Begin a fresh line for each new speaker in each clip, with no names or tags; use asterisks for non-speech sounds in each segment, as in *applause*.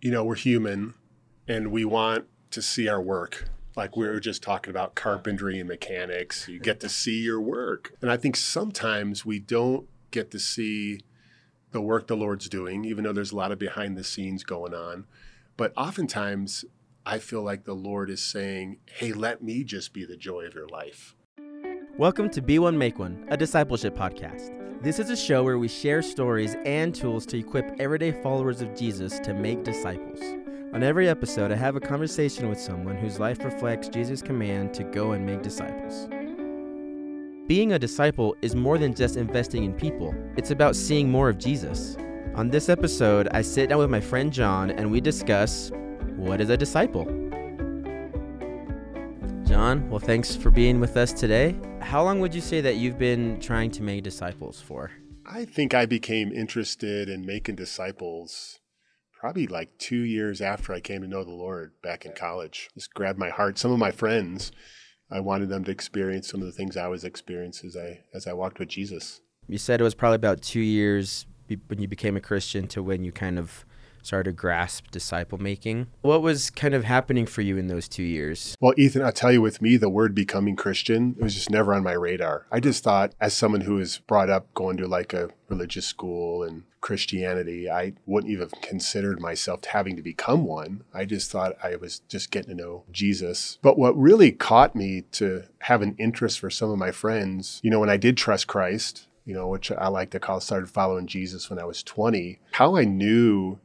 you know, we're human and we want to see our work. Like we were just talking about carpentry and mechanics, you get to see your work. And I think sometimes we don't get to see the work the Lord's doing, even though there's a lot of behind the scenes going on. But oftentimes, I feel like the Lord is saying, Hey, let me just be the joy of your life.
Welcome to Be One Make One, a discipleship podcast. This is a show where we share stories and tools to equip everyday followers of Jesus to make disciples. On every episode, I have a conversation with someone whose life reflects Jesus' command to go and make disciples. Being a disciple is more than just investing in people, it's about seeing more of Jesus. On this episode, I sit down with my friend John and we discuss what is a disciple? John, well, thanks for being with us today. How long would you say that you've been trying to make disciples for?
I think I became interested in making disciples probably like two years after I came to know the Lord back in college. Just grabbed my heart. Some of my friends, I wanted them to experience some of the things I was experiencing as I as I walked with Jesus.
You said it was probably about two years when you became a Christian to when you kind of started to grasp disciple making. What was kind of happening for you in those two years?
Well, Ethan, I'll tell you, with me, the word becoming Christian, it was just never on my radar. I just thought, as someone who was brought up going to like a religious school and Christianity, I wouldn't even have considered myself having to become one. I just thought I was just getting to know Jesus. But what really caught me to have an interest for some of my friends, you know, when I did trust Christ, you know, which I like to call started following Jesus when I was 20, how I knew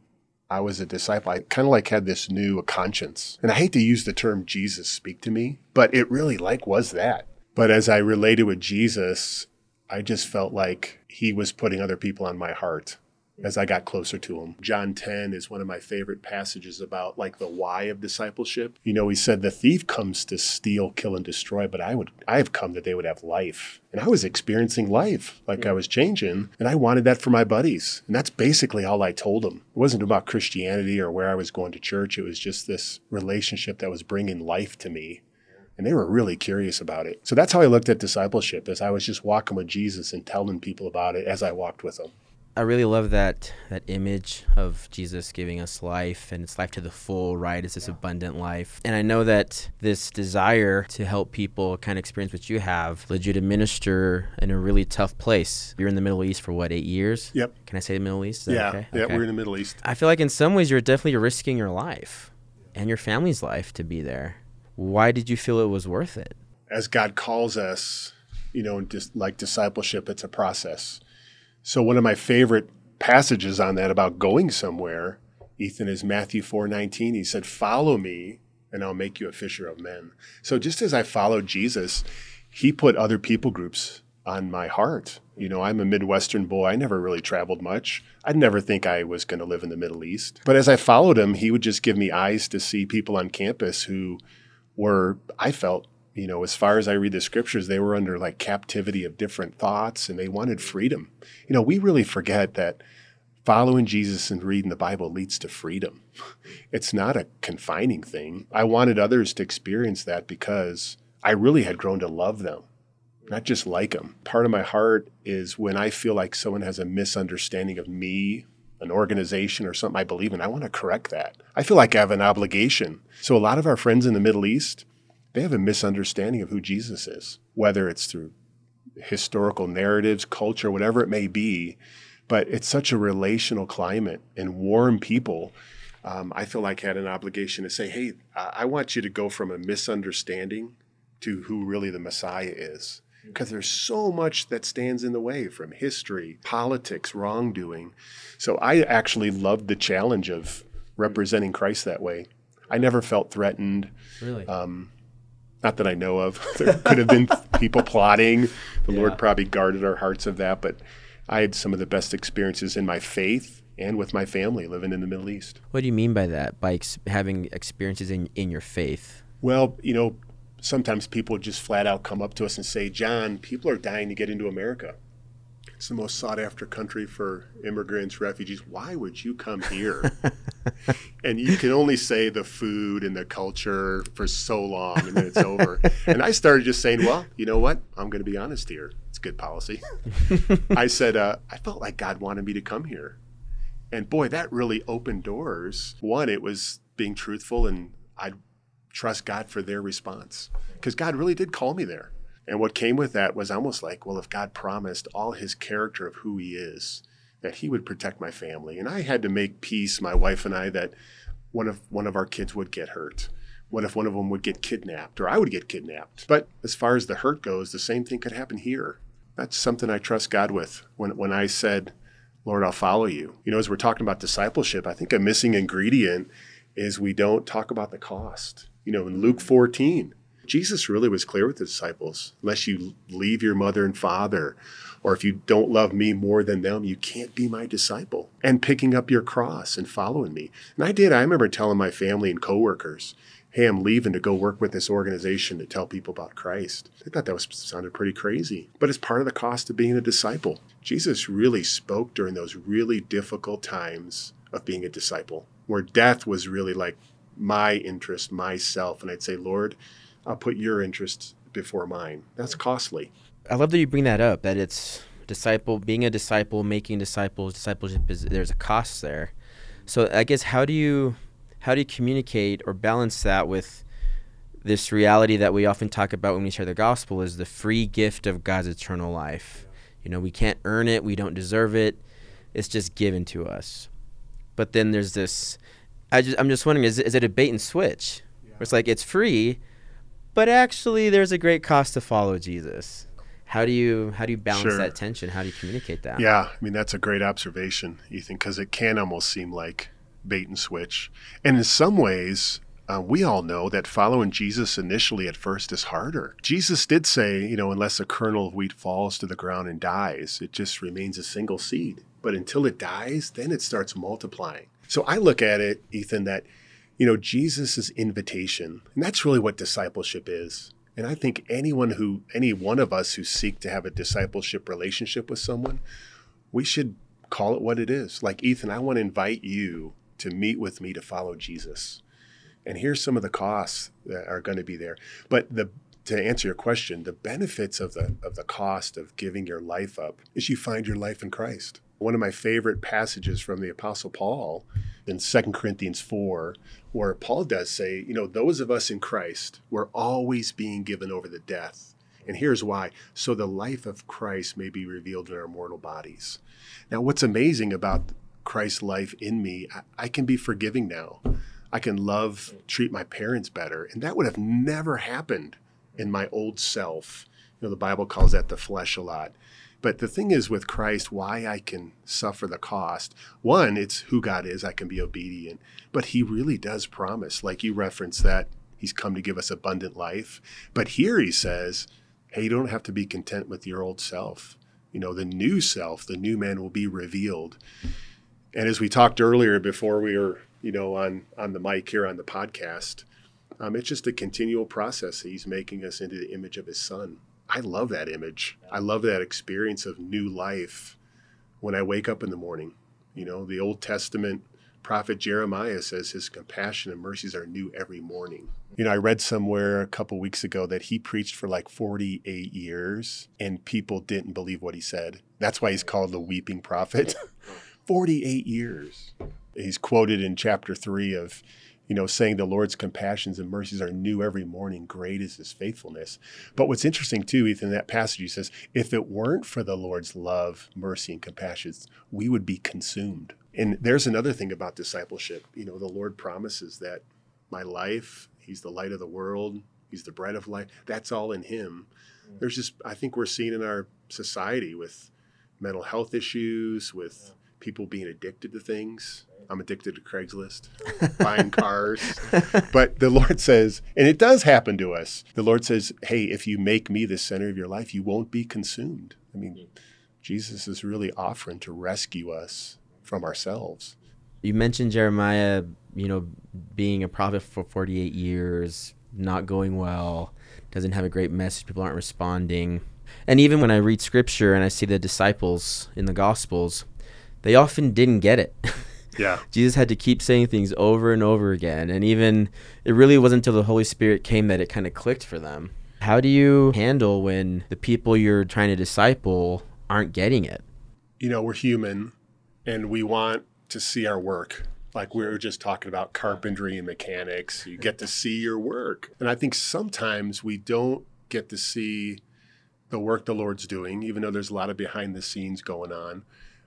I was a disciple, I kind of like had this new conscience. And I hate to use the term Jesus speak to me, but it really like was that. But as I related with Jesus, I just felt like he was putting other people on my heart as I got closer to him. John 10 is one of my favorite passages about like the why of discipleship. You know, he said the thief comes to steal, kill and destroy, but I would I have come that they would have life. And I was experiencing life like I was changing, and I wanted that for my buddies. And that's basically all I told them. It wasn't about Christianity or where I was going to church. It was just this relationship that was bringing life to me and they were really curious about it. So that's how I looked at discipleship as I was just walking with Jesus and telling people about it as I walked with them.
I really love that that image of Jesus giving us life and it's life to the full, right? It's this abundant life. And I know that this desire to help people kind of experience what you have led you to minister in a really tough place. You're in the Middle East for what, eight years?
Yep.
Can I say the Middle East?
Yeah.
Okay?
Yeah,
okay.
we're in the Middle East.
I feel like in some ways you're definitely risking your life and your family's life to be there. Why did you feel it was worth it?
As God calls us, you know, just like discipleship, it's a process so one of my favorite passages on that about going somewhere, Ethan, is Matthew 4:19. He said, "Follow me, and I'll make you a fisher of men." So just as I followed Jesus, he put other people groups on my heart. You know, I'm a Midwestern boy. I never really traveled much. I'd never think I was going to live in the Middle East. But as I followed him, he would just give me eyes to see people on campus who were, I felt, you know, as far as I read the scriptures, they were under like captivity of different thoughts and they wanted freedom. You know, we really forget that following Jesus and reading the Bible leads to freedom. *laughs* It's not a confining thing. I wanted others to experience that because I really had grown to love them, not just like them. Part of my heart is when I feel like someone has a misunderstanding of me, an organization, or something I believe in, I want to correct that. I feel like I have an obligation. So, a lot of our friends in the Middle East, they have a misunderstanding of who Jesus is, whether it's through historical narratives, culture, whatever it may be. But it's such a relational climate and warm people. Um, I feel like I had an obligation to say, hey, I want you to go from a misunderstanding to who really the Messiah is. Because there's so much that stands in the way from history, politics, wrongdoing. So I actually loved the challenge of representing Christ that way. I never felt threatened.
Really?
Um, not that I know of. *laughs* there could have been *laughs* people plotting. The yeah. Lord probably guarded our hearts of that, but I had some of the best experiences in my faith and with my family living in the Middle East.
What do you mean by that? By ex- having experiences in in your faith?
Well, you know, sometimes people just flat out come up to us and say, "John, people are dying to get into America." It's the most sought after country for immigrants, refugees. Why would you come here? *laughs* and you can only say the food and the culture for so long and then it's over. *laughs* and I started just saying, well, you know what? I'm going to be honest here. It's good policy. *laughs* I said, uh, I felt like God wanted me to come here. And boy, that really opened doors. One, it was being truthful, and I trust God for their response because God really did call me there. And what came with that was almost like, well, if God promised all his character of who he is, that he would protect my family. And I had to make peace, my wife and I, that one of one of our kids would get hurt. What if one of them would get kidnapped or I would get kidnapped? But as far as the hurt goes, the same thing could happen here. That's something I trust God with. When when I said, Lord, I'll follow you. You know, as we're talking about discipleship, I think a missing ingredient is we don't talk about the cost. You know, in Luke 14, Jesus really was clear with the disciples unless you leave your mother and father, or if you don't love me more than them, you can't be my disciple. And picking up your cross and following me. And I did. I remember telling my family and coworkers, hey, I'm leaving to go work with this organization to tell people about Christ. I thought that was sounded pretty crazy, but it's part of the cost of being a disciple. Jesus really spoke during those really difficult times of being a disciple, where death was really like my interest, myself, and I'd say, Lord, I'll put your interest before mine. That's costly.
I love that you bring that up. That it's disciple, being a disciple, making disciples. Discipleship is there's a cost there. So I guess how do you how do you communicate or balance that with this reality that we often talk about when we share the gospel is the free gift of God's eternal life. You know, we can't earn it, we don't deserve it. It's just given to us. But then there's this I just I'm just wondering is is it a bait and switch? Where it's like it's free, but actually there's a great cost to follow Jesus. How do you how do you balance
Sure.
that tension? How do you communicate that?
Yeah, I mean that's a great observation, Ethan, because it can almost seem like bait and switch. And in some ways, uh, we all know that following Jesus initially at first is harder. Jesus did say, you know, unless a kernel of wheat falls to the ground and dies, it just remains a single seed. But until it dies, then it starts multiplying. So I look at it, Ethan, that you know Jesus' invitation, and that's really what discipleship is. And I think anyone who, any one of us who seek to have a discipleship relationship with someone, we should call it what it is. Like Ethan, I want to invite you to meet with me to follow Jesus. And here's some of the costs that are going to be there. But the to answer your question, the benefits of the of the cost of giving your life up is you find your life in Christ. One of my favorite passages from the Apostle Paul in 2 Corinthians 4, where Paul does say, you know, those of us in Christ, we're always being given over to death. And here's why so the life of Christ may be revealed in our mortal bodies. Now, what's amazing about Christ's life in me, I, I can be forgiving now. I can love, treat my parents better. And that would have never happened in my old self. You know, the Bible calls that the flesh a lot. But the thing is with Christ, why I can suffer the cost. One, it's who God is, I can be obedient. But he really does promise, like you referenced, that he's come to give us abundant life. But here he says, hey, you don't have to be content with your old self. You know, the new self, the new man will be revealed. And as we talked earlier before we were, you know, on on the mic here on the podcast, um, it's just a continual process. He's making us into the image of his son. I love that image. I love that experience of new life when I wake up in the morning. You know, the Old Testament prophet Jeremiah says his compassion and mercies are new every morning. You know, I read somewhere a couple weeks ago that he preached for like 48 years and people didn't believe what he said. That's why he's called the weeping prophet. *laughs* 48 years. He's quoted in chapter 3 of you know, saying the Lord's compassions and mercies are new every morning. Great is his faithfulness. But what's interesting too, Ethan, that passage he says, if it weren't for the Lord's love, mercy, and compassions, we would be consumed. And there's another thing about discipleship. You know, the Lord promises that my life, he's the light of the world, he's the bread of life. That's all in him. Mm. There's just I think we're seeing in our society with mental health issues, with people being addicted to things. I'm addicted to Craigslist, buying cars. But the Lord says, and it does happen to us. The Lord says, hey, if you make me the center of your life, you won't be consumed. I mean, Jesus is really offering to rescue us from ourselves.
You mentioned Jeremiah, you know, being a prophet for 48 years, not going well, doesn't have a great message, people aren't responding. And even when I read scripture and I see the disciples in the gospels, they often didn't get it. *laughs*
Yeah.
Jesus had to keep saying things over and over again. And even it really wasn't until the Holy Spirit came that it kind of clicked for them. How do you handle when the people you're trying to disciple aren't getting it?
You know, we're human and we want to see our work. Like we were just talking about carpentry and mechanics. You get to see your work. And I think sometimes we don't get to see the work the Lord's doing, even though there's a lot of behind the scenes going on.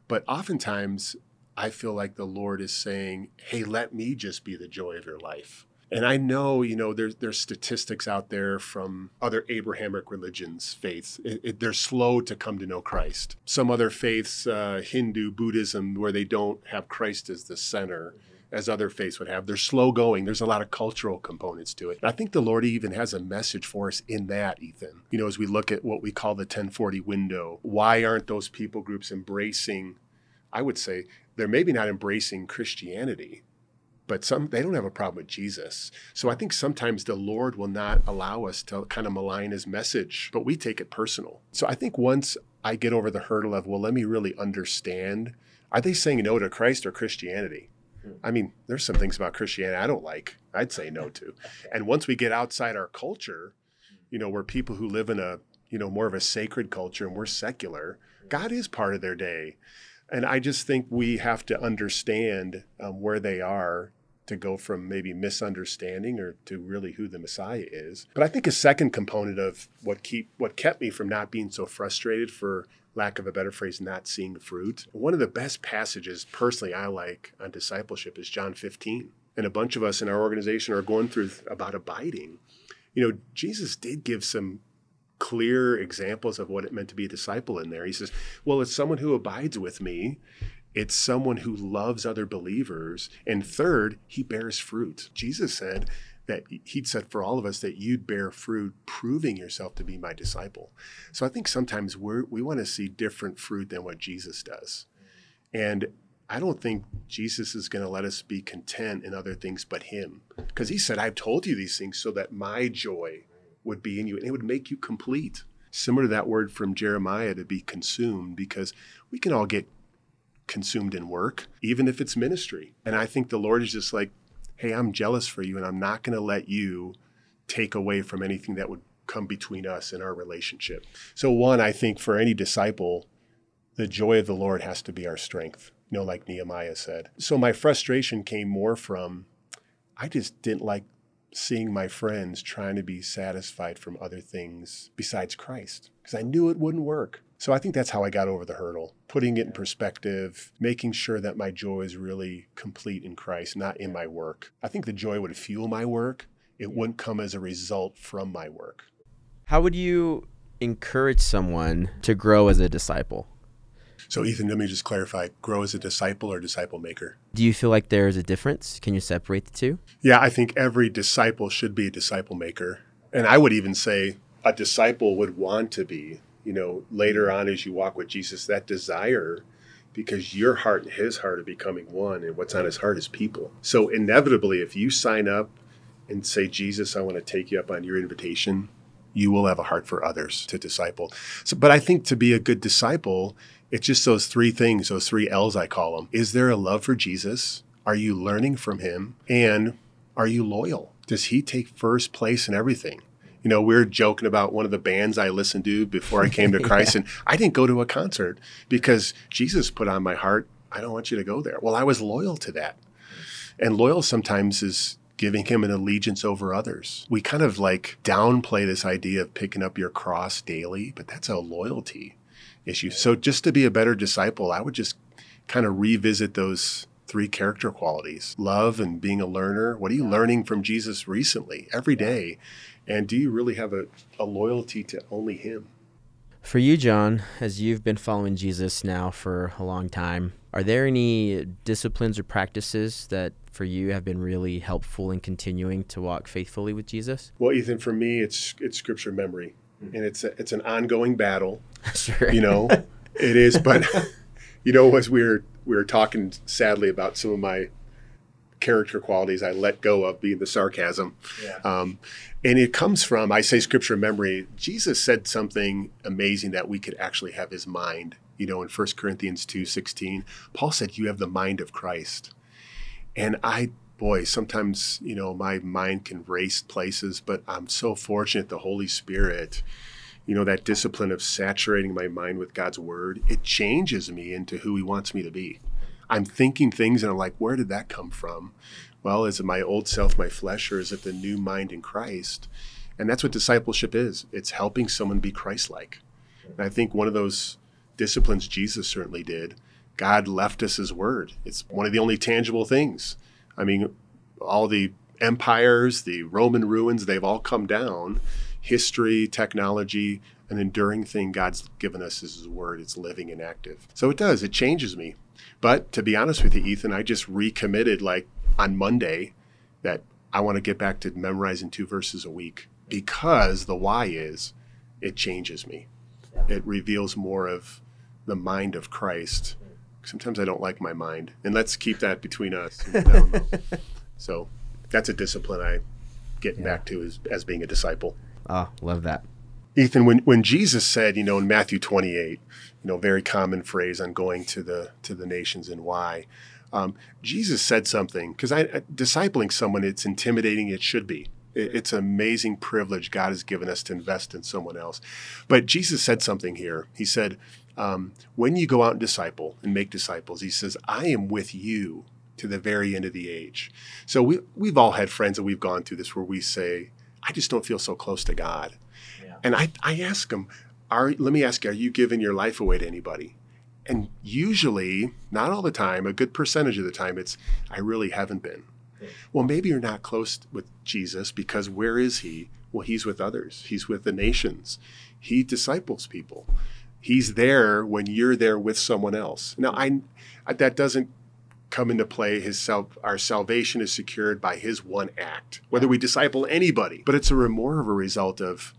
But oftentimes, I feel like the Lord is saying, Hey, let me just be the joy of your life. And I know, you know, there's there's statistics out there from other Abrahamic religions, faiths. It, it, they're slow to come to know Christ. Some other faiths, uh, Hindu, Buddhism, where they don't have Christ as the center, as other faiths would have. They're slow going. There's a lot of cultural components to it. And I think the Lord even has a message for us in that, Ethan. You know, as we look at what we call the 10/40 window, why aren't those people groups embracing? I would say they're maybe not embracing Christianity, but some they don't have a problem with Jesus. So I think sometimes the Lord will not allow us to kind of malign his message, but we take it personal. So I think once I get over the hurdle of, well, let me really understand, are they saying no to Christ or Christianity? Hmm. I mean, there's some things about Christianity I don't like. I'd say no to. *laughs* And once we get outside our culture, hmm. you know, we're people who live in a, you know, more of a sacred culture and we're secular, hmm. God is part of their day. And I just think we have to understand um, where they are to go from maybe misunderstanding or to really who the Messiah is. But I think a second component of what keep what kept me from not being so frustrated for lack of a better phrase, not seeing fruit. One of the best passages personally I like on discipleship is John 15. And a bunch of us in our organization are going through about abiding. You know, Jesus did give some clear examples of what it meant to be a disciple in there. He says, Well, it's someone who abides with me it's someone who loves other believers. And third, he bears fruit. Jesus said that he'd said for all of us that you'd bear fruit, proving yourself to be my disciple. So I think sometimes we we want to see different fruit than what Jesus does. And I don't think Jesus is going to let us be content in other things but him. Because he said, I've told you these things so that my joy would be in you and it would make you complete. Similar to that word from Jeremiah to be consumed, because we can all get consumed in work, even if it's ministry. And I think the Lord is just like, hey, I'm jealous for you, and I'm not going to let you take away from anything that would come between us in our relationship. So, one, I think for any disciple, the joy of the Lord has to be our strength, you know, like Nehemiah said. So, my frustration came more from I just didn't like seeing my friends trying to be satisfied from other things besides Christ because I knew it wouldn't work. So I think that's how I got over the hurdle, putting it in perspective, making sure that my joy is really complete in Christ, not in my work. I think the joy would fuel my work. It wouldn't come as a result from my work.
How would you encourage someone to grow as a disciple?
So, Ethan, let me just clarify grow as a disciple or disciple maker?
Do you feel like there is a difference? Can you separate the two?
Yeah, I think every disciple should be a disciple maker. And I would even say a disciple would want to be you know, later on as you walk with Jesus, that desire because your heart and his heart are becoming one, and what's on his heart is people. So, inevitably, if you sign up and say, Jesus, I want to take you up on your invitation, you will have a heart for others to disciple. So, but I think to be a good disciple, it's just those three things, those three L's I call them. Is there a love for Jesus? Are you learning from him? And are you loyal? Does he take first place in everything? you know, we are joking about one of the bands I listened to before I came to *laughs* Christ, and I didn't go to a concert because Jesus put on my heart, I don't want you to go there. Well, I was loyal to that. And loyal sometimes is giving him an allegiance over others. We kind of like downplay this idea of picking up your cross daily, but that's a loyalty issue. So just to be a better disciple, I would just kind of revisit those three character qualities love and being a learner. What are you learning from Jesus recently, every day? And do you really have a, a loyalty to only Him?
For you, John, as you've been following Jesus now for a long time, are there any disciplines or practices that for you have been really helpful in continuing to walk faithfully with Jesus?
Well, Ethan, for me, it's it's scripture memory, mm-hmm. and it's a, it's an ongoing battle. *laughs*
sure,
you know, it is. But *laughs* you know, as we were we were talking sadly about some of my character qualities I let go of, being the sarcasm. Yeah. Um, and it comes from, I say scripture memory, Jesus said something amazing that we could actually have his mind. You know, in 1 Corinthians 2 16, Paul said, You have the mind of Christ. And I, boy, sometimes, you know, my mind can race places, but I'm so fortunate the Holy Spirit, you know, that discipline of saturating my mind with God's word, it changes me into who he wants me to be. I'm thinking things and I'm like, where did that come from? Well, is it my old self, my flesh, or is it the new mind in Christ? And that's what discipleship is. It's helping someone be Christ-like. And I think one of those disciplines Jesus certainly did. God left us His Word. It's one of the only tangible things. I mean, all the empires, the Roman ruins, they've all come down. History, technology, an enduring thing God's given us is His Word. It's living and active. So it does, it changes me. But to be honest with you, Ethan, I just recommitted like on Monday that I want to get back to memorizing two verses a week because the why is it changes me. It reveals more of the mind of Christ. Sometimes I don't like my mind, and let's keep that between us. *laughs* so that's a discipline I get yeah. back to as, as being a disciple.
Oh, love that.
Ethan, when, when Jesus said, you know, in Matthew 28, you know, very common phrase on going to the to the nations and why, um, Jesus said something because I, discipling someone, it's intimidating. It should be. It, it's an amazing privilege God has given us to invest in someone else. But Jesus said something here. He said, um, when you go out and disciple and make disciples, he says, I am with you to the very end of the age. So we, we've all had friends that we've gone through this where we say, I just don't feel so close to God. And I, I ask them, are, let me ask you, are you giving your life away to anybody? And usually, not all the time, a good percentage of the time, it's, I really haven't been. Yeah. Well, maybe you're not close with Jesus because where is he? Well, he's with others, he's with the nations, he disciples people. He's there when you're there with someone else. Now, I, that doesn't come into play. His self, our salvation is secured by His one act, whether we disciple anybody. But it's a more of a result of,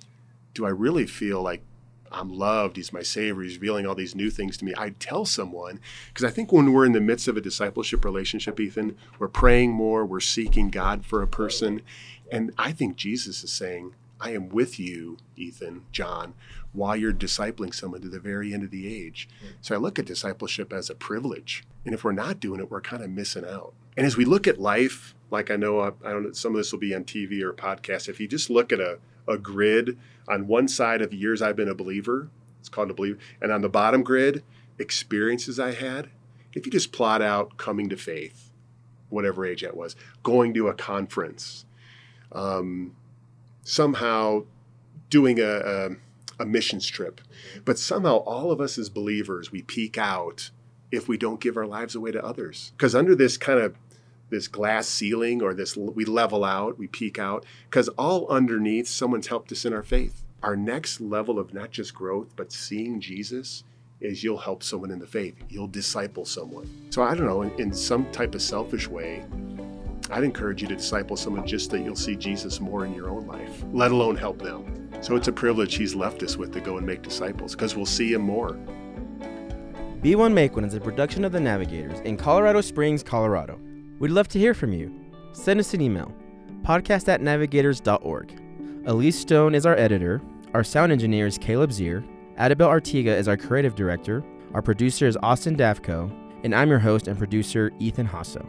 do I really feel like I'm loved? He's my Savior. He's revealing all these new things to me. I'd tell someone because I think when we're in the midst of a discipleship relationship, Ethan, we're praying more, we're seeking God for a person, and I think Jesus is saying, I am with you, Ethan, John, while you're discipling someone to the very end of the age. Mm. So I look at discipleship as a privilege. And if we're not doing it, we're kind of missing out. And as we look at life, like I know, uh, I don't know, some of this will be on TV or podcast. If you just look at a, a grid on one side of years I've been a believer, it's called a believer, and on the bottom grid, experiences I had. If you just plot out coming to faith, whatever age that was, going to a conference, um, somehow doing a, a, a missions trip. But somehow all of us as believers, we peak out if we don't give our lives away to others. Because under this kind of this glass ceiling or this we level out, we peak out because all underneath someone's helped us in our faith. Our next level of not just growth but seeing Jesus is you'll help someone in the faith. You'll disciple someone. So I don't know in, in some type of selfish way, I'd encourage you to disciple someone just that you'll see Jesus more in your own life, let alone help them. So it's a privilege He's left us with to go and make disciples because we'll see Him more.
Be One Make One is a production of the Navigators in Colorado Springs, Colorado. We'd love to hear from you. Send us an email podcast at navigators.org. Elise Stone is our editor. Our sound engineer is Caleb Zier. Adabel Artiga is our creative director. Our producer is Austin Davko. And I'm your host and producer, Ethan Jasso.